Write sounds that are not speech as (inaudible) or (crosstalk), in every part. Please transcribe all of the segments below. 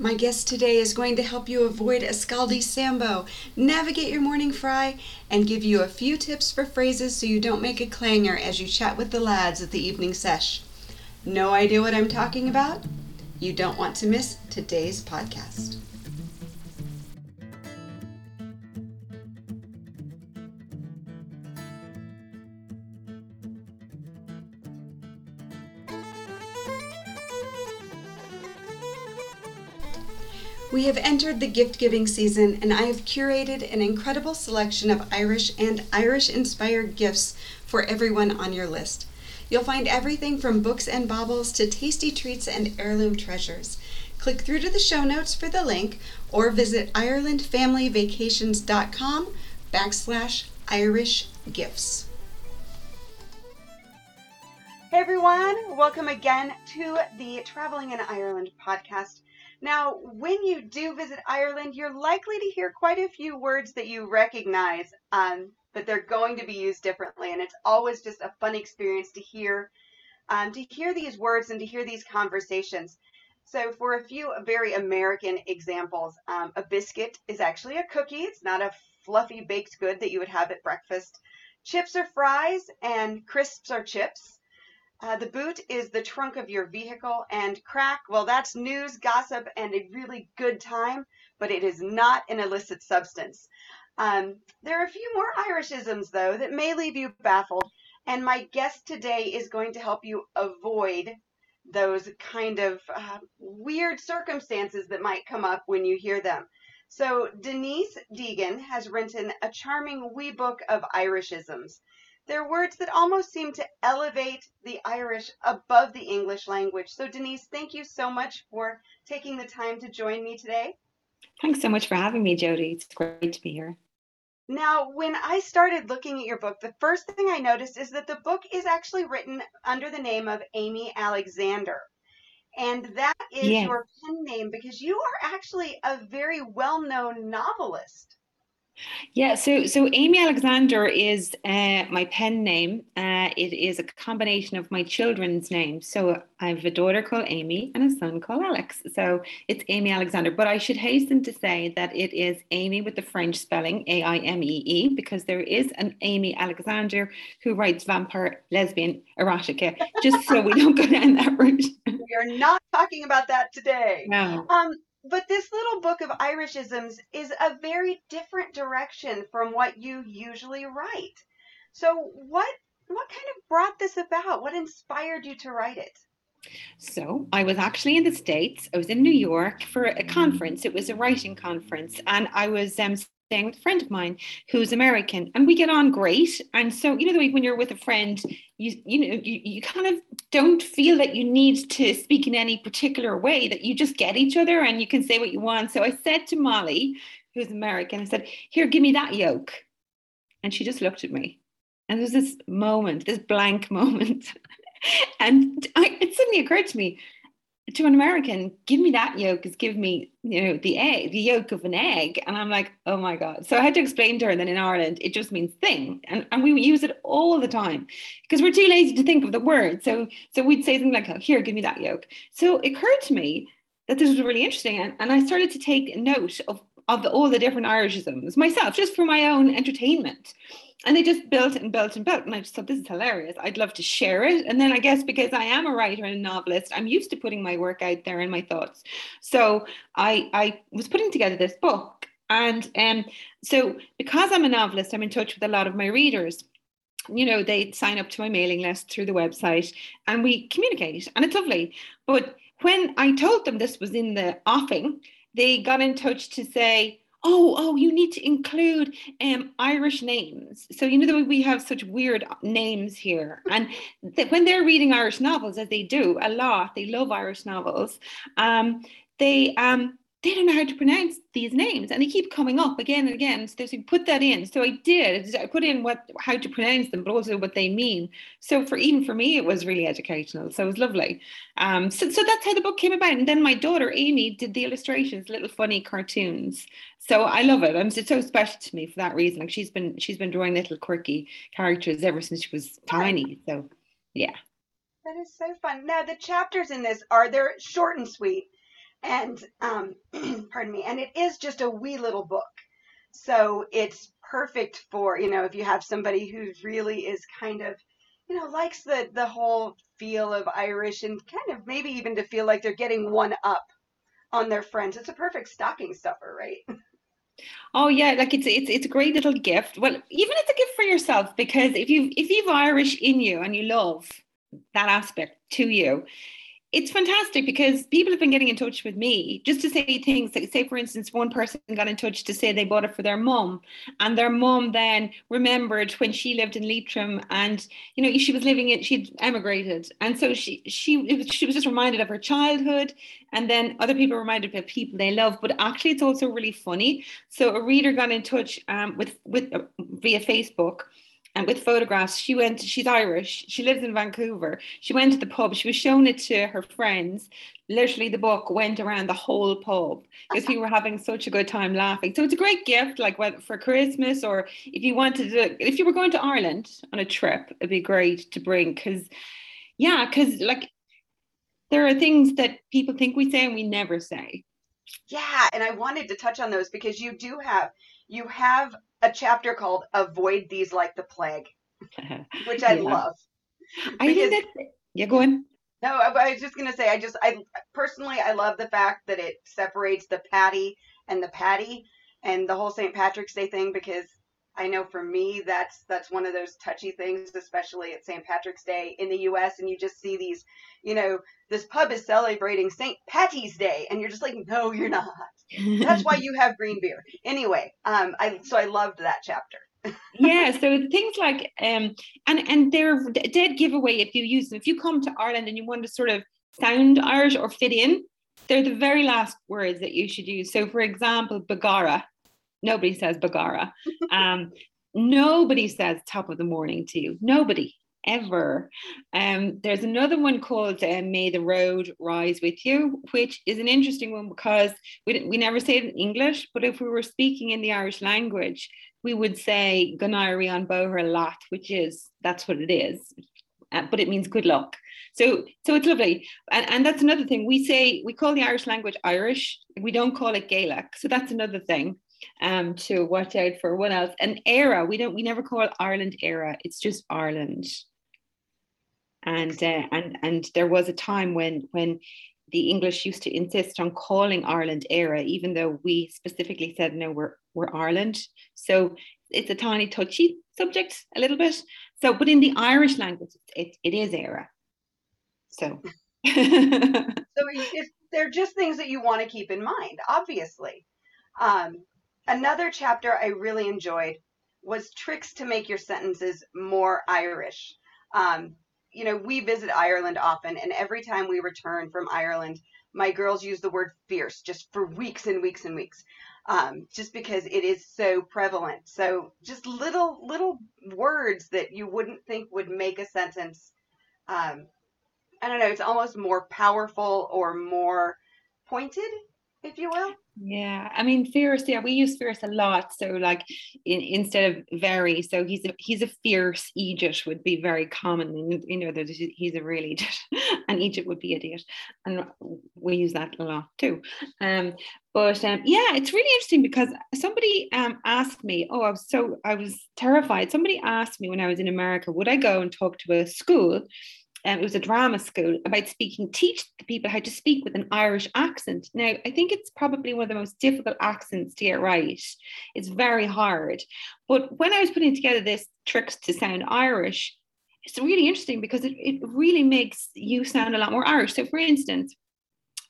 My guest today is going to help you avoid a scaldy sambo, navigate your morning fry, and give you a few tips for phrases so you don't make a clanger as you chat with the lads at the evening sesh. No idea what I'm talking about? You don't want to miss today's podcast. We have entered the gift giving season, and I have curated an incredible selection of Irish and Irish inspired gifts for everyone on your list. You'll find everything from books and baubles to tasty treats and heirloom treasures. Click through to the show notes for the link or visit IrelandFamilyVacations.com backslash Irish gifts. Hey everyone, welcome again to the Traveling in Ireland podcast. Now, when you do visit Ireland, you're likely to hear quite a few words that you recognize, um, but they're going to be used differently. And it's always just a fun experience to hear, um, to hear these words and to hear these conversations. So, for a few very American examples, um, a biscuit is actually a cookie. It's not a fluffy baked good that you would have at breakfast. Chips are fries, and crisps are chips. Uh, the boot is the trunk of your vehicle, and crack, well, that's news, gossip, and a really good time, but it is not an illicit substance. Um, there are a few more Irishisms, though, that may leave you baffled, and my guest today is going to help you avoid those kind of uh, weird circumstances that might come up when you hear them. So, Denise Deegan has written a charming wee book of Irishisms. They're words that almost seem to elevate the Irish above the English language. So, Denise, thank you so much for taking the time to join me today. Thanks so much for having me, Jody. It's great to be here. Now, when I started looking at your book, the first thing I noticed is that the book is actually written under the name of Aimee Alexander. And that is your pen name because you are actually a very well known novelist. Yeah, so so Aimee Alexander is uh, my pen name. Uh, it is a combination of my children's names. So I have a daughter called Amy and a son called Alex. So it's Aimee Alexander. But I should hasten to say that it is Amy with the French spelling A I M E E because there is an Amy Alexander who writes vampire, lesbian, erotica. Just so we don't go down that route. we are not talking about that today. No. Um, but this little book of Irishisms is a very different direction from what you usually write. So what what kind of brought this about? What inspired you to write it? So I was actually in the States. I was in New York for a conference. It was a writing conference. And I was um, staying with a friend of mine who's American, and we get on great. And so, you know, the way when you're with a friend, you you know, you, you kind of don't feel that you need to speak in any particular way, that you just get each other and you can say what you want. So I said to Molly, who's American, I said, Here, give me that yoke," And she just looked at me. And there's this moment, this blank (laughs) moment. and I, it suddenly occurred to me, to an American, give me that yolk is give me, you know, the egg, the yolk of an egg. And I'm like, oh my God. So I had to explain to her that in Ireland, it just means thing. And, and we use it all the time because we're too lazy to think of the word. So so we'd say something like, oh, here, give me that yoke. So it occurred to me that this was really interesting. And, and I started to take note of, of the, all the different Irishisms myself, just for my own entertainment and they just built and built and built. And I just thought, this is hilarious. I'd love to share it. And then I guess because I am a writer and a novelist, I'm used to putting my work out there and my thoughts. So I, I was putting together this book. And um, so because I'm a novelist, I'm in touch with a lot of my readers. You know, they sign up to my mailing list through the website and we communicate, and it's lovely. But when I told them this was in the offing, they got in touch to say, oh oh you need to include um irish names. So you know the way we have such weird names here. And th- when they're reading irish novels as they do a lot they love irish novels um they um they don't know how to pronounce these names and they keep coming up again and again. So they put that in. So i did. I put in what how to pronounce them but also what they mean. So for even for me it was really educational. So it was lovely. Um, so, so that's how the book came about. And then my daughter amy did the illustrations little funny cartoons. So i love it. And it's so special to me for that reason. Like she's been she's been drawing little quirky characters ever since she was tiny. So yeah. That is so fun. Now the chapters in this are they're short and sweet And um, (clears throat) pardon me, and it is just a wee little book. So it's perfect for, you know, if you have somebody who really is kind of, you know, likes the the whole feel of Irish and kind of maybe even to feel like they're getting one up on their friends. It's a perfect stocking stuffer, right? (laughs) Oh yeah, like it's it's it's a great little gift. Well, even it's a gift for yourself because if you if you've Irish in you and you love that aspect to you, it's fantastic because people have been getting in touch with me just to say things like say for instance one person got in touch to say they bought it for their mum and their mum then remembered when she lived in Leitrim and you know she was living it she'd emigrated. And so she she was, she was just reminded of her childhood and then other people reminded of people they love. But actually it's also really funny. So a reader got in touch um, with with uh, via Facebook and with photographs she went she's irish she lives in vancouver. She went to the pub she was showing it to her friends. Literally the book went around the whole pub because we were having such a good time laughing. So it's a great gift like whether for christmas or if you wanted to if you were going to ireland on a trip it'd be great to bring because yeah because like there are things that people think we say and we never say. Yeah and i wanted to touch on those because you do have you have a chapter called Avoid These Like the Plague, (laughs) which I yeah. love. I think that, yeah, go on. No, I, I was just going to say, I just, I personally, I love the fact that it separates the patty and the patty and the whole St. Patrick's Day thing because I know for me that's that's one of those touchy things, especially at St. Patrick's Day in the U.S. And you just see these, you know, this pub is celebrating St. Patty's Day, and you're just like, no, you're not. That's why you have green beer. Anyway, um, I so I loved that chapter. (laughs) yeah, so things like um, and and they're a dead giveaway if you use them. If you come to Ireland and you want to sort of sound Irish or fit in, they're the very last words that you should use. So, for example, Begorra. Nobody says Begorra. Um, nobody says top of the morning to you. Nobody ever. Um, there's another one called uh, May the Road Rise With You, which is an interesting one because we, we never say it in English, but if we were speaking in the Irish language, we would say Go n-éirí an bóthar leat, which is that's what it is. Uh, but it means good luck. So, so it's lovely, and and that's another thing. We say we call the Irish language Irish. We don't call it Gaelic. So that's another thing um, to watch out for. What else? An Éire. We don't. We never call Ireland Éire. It's just Ireland and uh, and and there was a time when when the English used to insist on calling Ireland Éire, even though we specifically said no, we're we're Ireland. So it's a tiny touchy subject a little bit. So, but in the Irish language, it, it is Éire. So. (laughs) so they're just things that you want to keep in mind, obviously. Um, another chapter I really enjoyed was tricks to make your sentences more Irish. Um, you know, we visit Ireland often, and every time we return from Ireland, my girls use the word fierce just for weeks and weeks and weeks, um, just because it is so prevalent. So just little little words that you wouldn't think would make a sentence. Um, I don't know. It's almost more powerful or more pointed, if you will. Yeah, I mean fierce. Yeah, we use fierce a lot. So like in, instead of very, so he's a he's a fierce eejit would be very common. You know, that he's a real idiot, (laughs) and eejit would be idiot, and we use that a lot too. Um, but um, yeah, it's really interesting because somebody um asked me. Oh, I was so I was terrified. Somebody asked me when I was in America, would I go and talk to a school um, it was a drama school about speaking, teach the people how to speak with an Irish accent. Now, I think it's probably one of the most difficult accents to get right. It's very hard. But when I was putting together this tricks to sound Irish, it's really interesting because it, it really makes you sound a lot more Irish. So, for instance,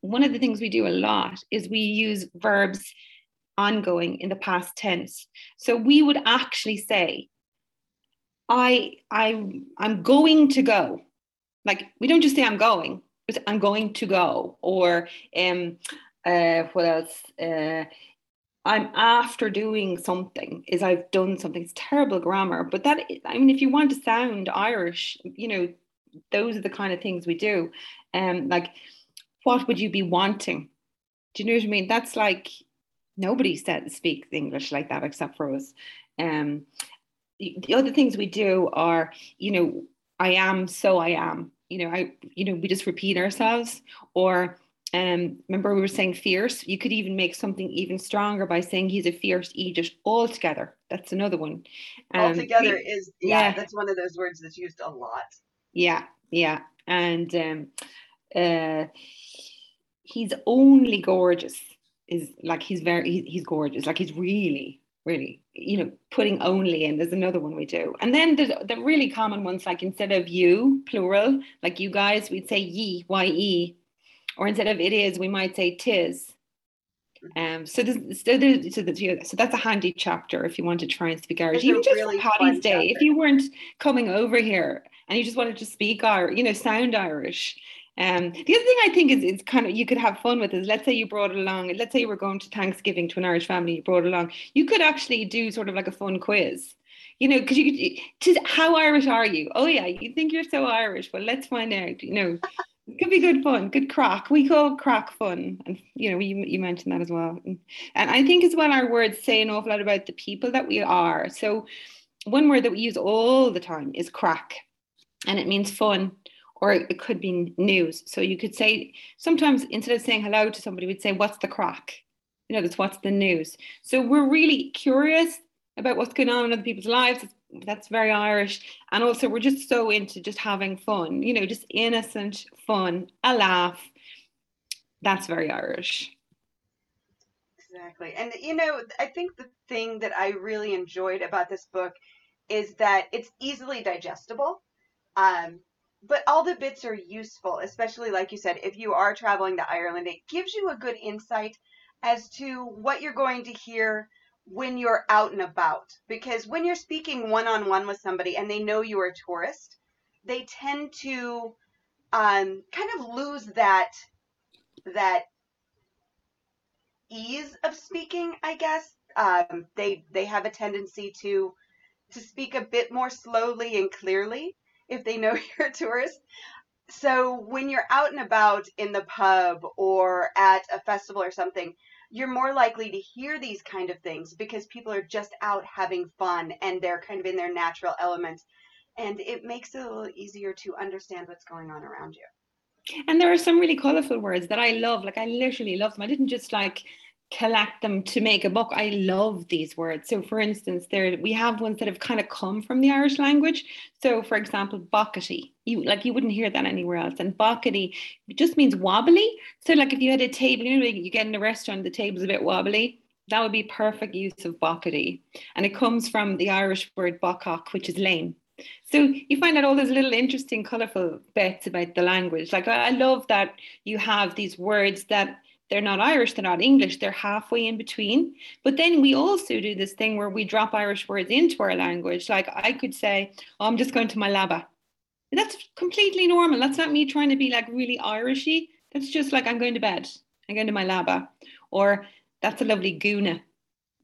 one of the things we do a lot is we use verbs ongoing in the past tense. So we would actually say, I I I'm going to go like we don't just say I'm going, I'm going to go, or um, uh, what else? Uh, I'm after doing something is I've done something. It's terrible grammar, but that I mean, if you want to sound Irish, you know, those are the kind of things we do. Um, like, what would you be wanting? Do you know what I mean? That's like nobody said speaks English like that except for us. Um, the other things we do are, you know, I am, so I am. You know, I, you know, we just repeat ourselves, or Um, remember we were saying fierce. You could even make something even stronger by saying he's a fierce eejit altogether. That's another one. Um, altogether is yeah, yeah, that's one of those words that's used a lot. Yeah, yeah, and um, uh, he's only gorgeous. Is like he's very he's gorgeous. Like he's really really you know putting only in there's another one we do and then there's the really common ones like instead of you plural like you guys we'd say ye ye or instead of it is, we might say tis. Um, so, there's, so, there's, so, there's, so that's a handy chapter if you want to try and speak Irish. Even just really for Paddy's Day, chapter. if you weren't coming over here and you just wanted to speak Irish, you know, sound Irish. Um, the other thing I think is it's kind of you could have fun with is let's say you brought along. Let's say you were going to Thanksgiving to an Irish family, you brought along. You could actually do sort of like a fun quiz you know, because you could, how Irish are you? Oh yeah, you think you're so Irish. Well, let's find out. You know, it could be good fun, good crack. We call crack fun, and you know, you you mentioned that as well. And I think as well, our words say an awful lot about the people that we are. So, one word that we use all the time is crack, and it means fun, or it could be news. So you could say sometimes instead of saying hello to somebody, we'd say, "What's the crack?" You know, that's what's the news. So we're really curious about what's going on in other people's lives that's very Irish. And also, we're just so into just having fun, you know, just innocent fun, a laugh. That's very Irish. Exactly. And, you know, I think the thing that I really enjoyed about this book is that it's easily digestible. Um, but all the bits are useful, especially like you said, if you are traveling to Ireland, it gives you a good insight as to what you're going to hear when you're out and about because when you're speaking one on one with somebody and they know you're a tourist, they tend to um, kind of lose that that ease of speaking. I guess um, they they have a tendency to to speak a bit more slowly and clearly if they know (laughs) you're a tourist. So when you're out and about in the pub or at a festival or something, you're more likely to hear these kind of things because people are just out having fun and they're kind of in their natural element. And it makes it a little easier to understand what's going on around you. And there are some really colorful words that I love. Like I literally love them. I didn't just like collect them to make a book. I love these words. So, for instance, there we have ones that have kind of come from the Irish language. So, for example, bockety. You like you wouldn't hear that anywhere else. And bockety just means wobbly. So, like if you had a table, you know, you get in a restaurant, the table's a bit wobbly. That would be perfect use of bockety. And it comes from the Irish word bacach, which is lame. So you find out all those little interesting, colourful bits about the language. Like I love that you have these words that they're not Irish, they're not English, they're halfway in between. But then we also do this thing where we drop Irish words into our language. Like I could say, oh, I'm just going to my leaba. That's completely normal. That's not me trying to be like really Irishy. That's just like I'm going to bed. I'm going to my leaba. Or that's a lovely guna.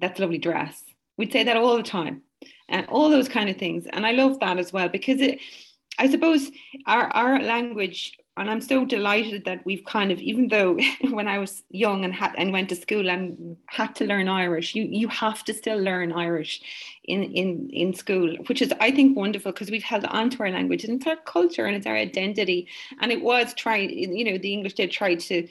That's a lovely dress. We'd say that all the time. And all those kind of things. And I love that as well because it I suppose our, our language and I'm so delighted that we've kind of, even though (laughs) when I was young and had and went to school and had to learn Irish, you you have to still learn Irish in in in school, which is I think wonderful because we've held on to our language and it's our culture and it's our identity. And it was trying, you know, the English did try to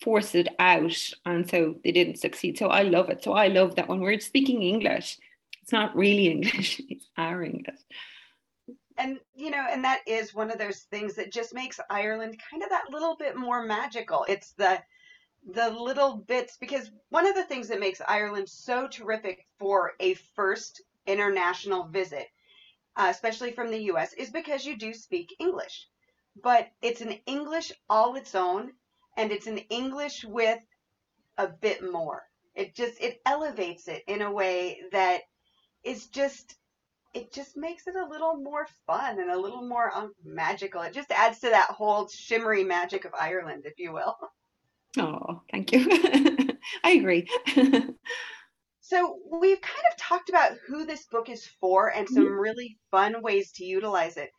force it out, and so they didn't succeed. So I love it. So I love that when we're speaking English, it's not really (laughs) English; it's our English and you know and that is one of those things that just makes ireland kind of that little bit more magical. It's the the little bits because one of the things that makes ireland so terrific for a first international visit uh, especially from the us is because you do speak english. But it's an english all its own and it's an english with a bit more. It just it elevates it in a way that is just it just makes it a little more fun and a little more um, magical. It just adds to that whole shimmery magic of Ireland, if you will. (laughs) Oh, thank you. (laughs) I agree. (laughs) so, we've kind of talked about who this book is for and some mm-hmm. really fun ways to utilize it.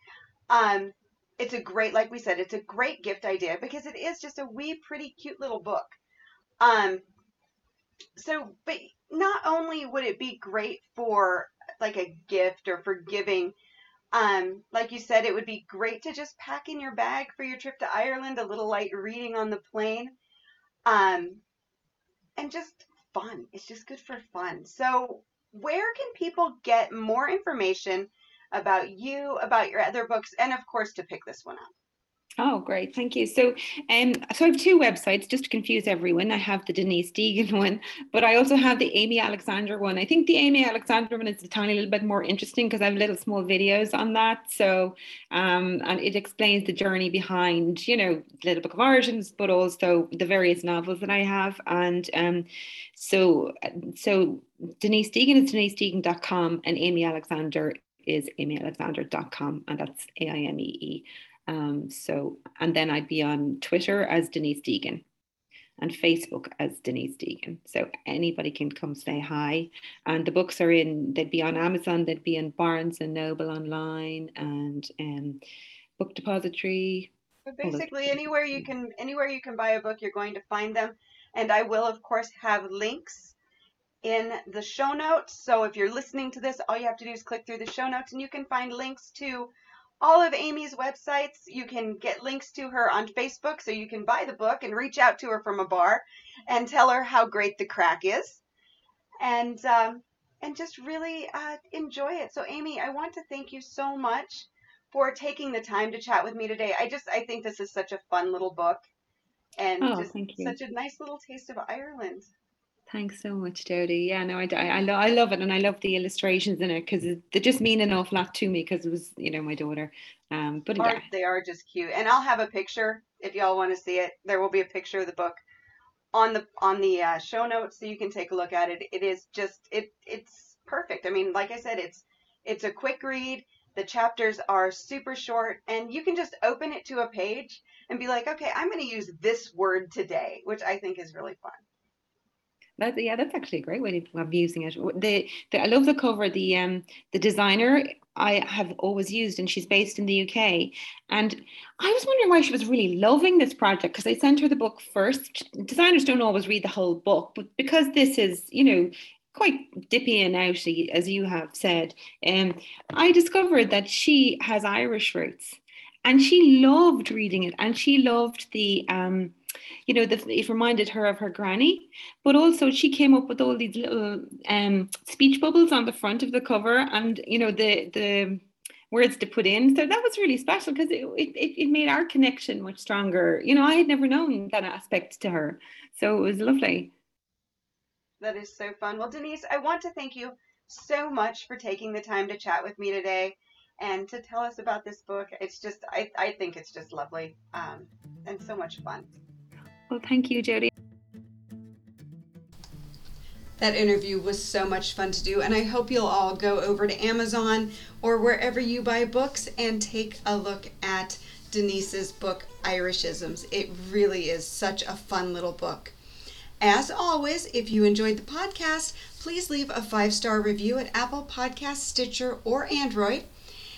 Um, it's a great, like we said, it's a great gift idea because it is just a wee, pretty cute little book. Um, so, but not only would it be great for like a gift or for giving. Um, like you said, it would be great to just pack in your bag for your trip to Ireland, a little light reading on the plane. Um, and just fun. It's just good for fun. So, where can people get more information about you, about your other books, and of course to pick this one up? Oh, great. Thank you. So, um, so I have two websites just to confuse everyone. I have the Denise Deegan (laughs) one, but I also have the Aimee Alexander one. I think the Aimee Alexander one is a tiny little bit more interesting because I have little small videos on that. So, um, and it explains the journey behind, you know, Little Book of Irishisms, but also the various novels that I have. And um, so, so Denise Deegan is denisedeegan.com and Aimee Alexander is aimeealexander.com and that's A-I-M-E-E. Um, so, and then I'd be on Twitter as Denise Deegan and Facebook as Denise Deegan. So anybody can come say hi. And the books are in, they'd be on Amazon, they'd be in Barnes and Noble online and um, Book Depository. But basically anywhere you can anywhere you can buy a book, you're going to find them. And I will of course have links in the show notes. So if you're listening to this, all you have to do is click through the show notes and you can find links to all of Amy's websites. You can get links to her on Facebook so you can buy the book and reach out to her from a bar and tell her how great the crack is. And um, and just really uh, enjoy it. So Amy, I want to thank you so much for taking the time to chat with me today. I just I think this is such a fun little book and oh, just such a nice little taste of Ireland. Thanks so much, Jody. Yeah, no, I, I, I, lo- I love it, and I love the illustrations in it because they just mean an awful lot to me because it was, you know, my daughter. Um, but yeah. they are just cute, and I'll have a picture if y'all want to see it. There will be a picture of the book on the on the uh, show notes, so you can take a look at it. It is just it it's perfect. I mean, like I said, it's it's a quick read. The chapters are super short, and you can just open it to a page and be like, okay, I'm going to use this word today, which I think is really fun. That, yeah, that's actually a great way of using it. The, the I love the cover. The um the designer I have always used, and she's based in the UK. And I was wondering why she was really loving this project because I sent her the book first. Designers don't always read the whole book, but because this is, you know, quite dippy and outy, as you have said, um, I discovered that she has Irish roots, and she loved reading it, and she loved the um you know, the, it reminded her of her granny, but also she came up with all these little um, speech bubbles on the front of the cover, and you know the the words to put in. So that was really special because it, it it made our connection much stronger. You know, I had never known that aspect to her, so it was lovely. That is so fun. Well, Denise, I want to thank you so much for taking the time to chat with me today and to tell us about this book. It's just, I, I think it's just lovely um, and so much fun. Well, thank you, Jody. That interview was so much fun to do, and I hope you'll all go over to Amazon or wherever you buy books and take a look at Denise's book, Irishisms. It really is such a fun little book. As always, if you enjoyed the podcast, please leave a five star review at Apple Podcast, Stitcher, or Android.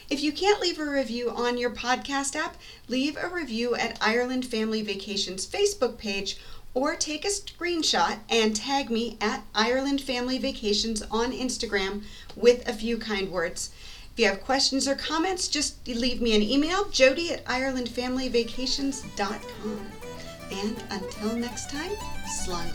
If you can't leave a review on your podcast app, leave a review at Ireland Family Vacations Facebook page or take a screenshot and tag me at Ireland Family Vacations on Instagram with a few kind words. If you have questions or comments, just leave me an email, jody at irelandfamilyvacations.com. And until next time, slán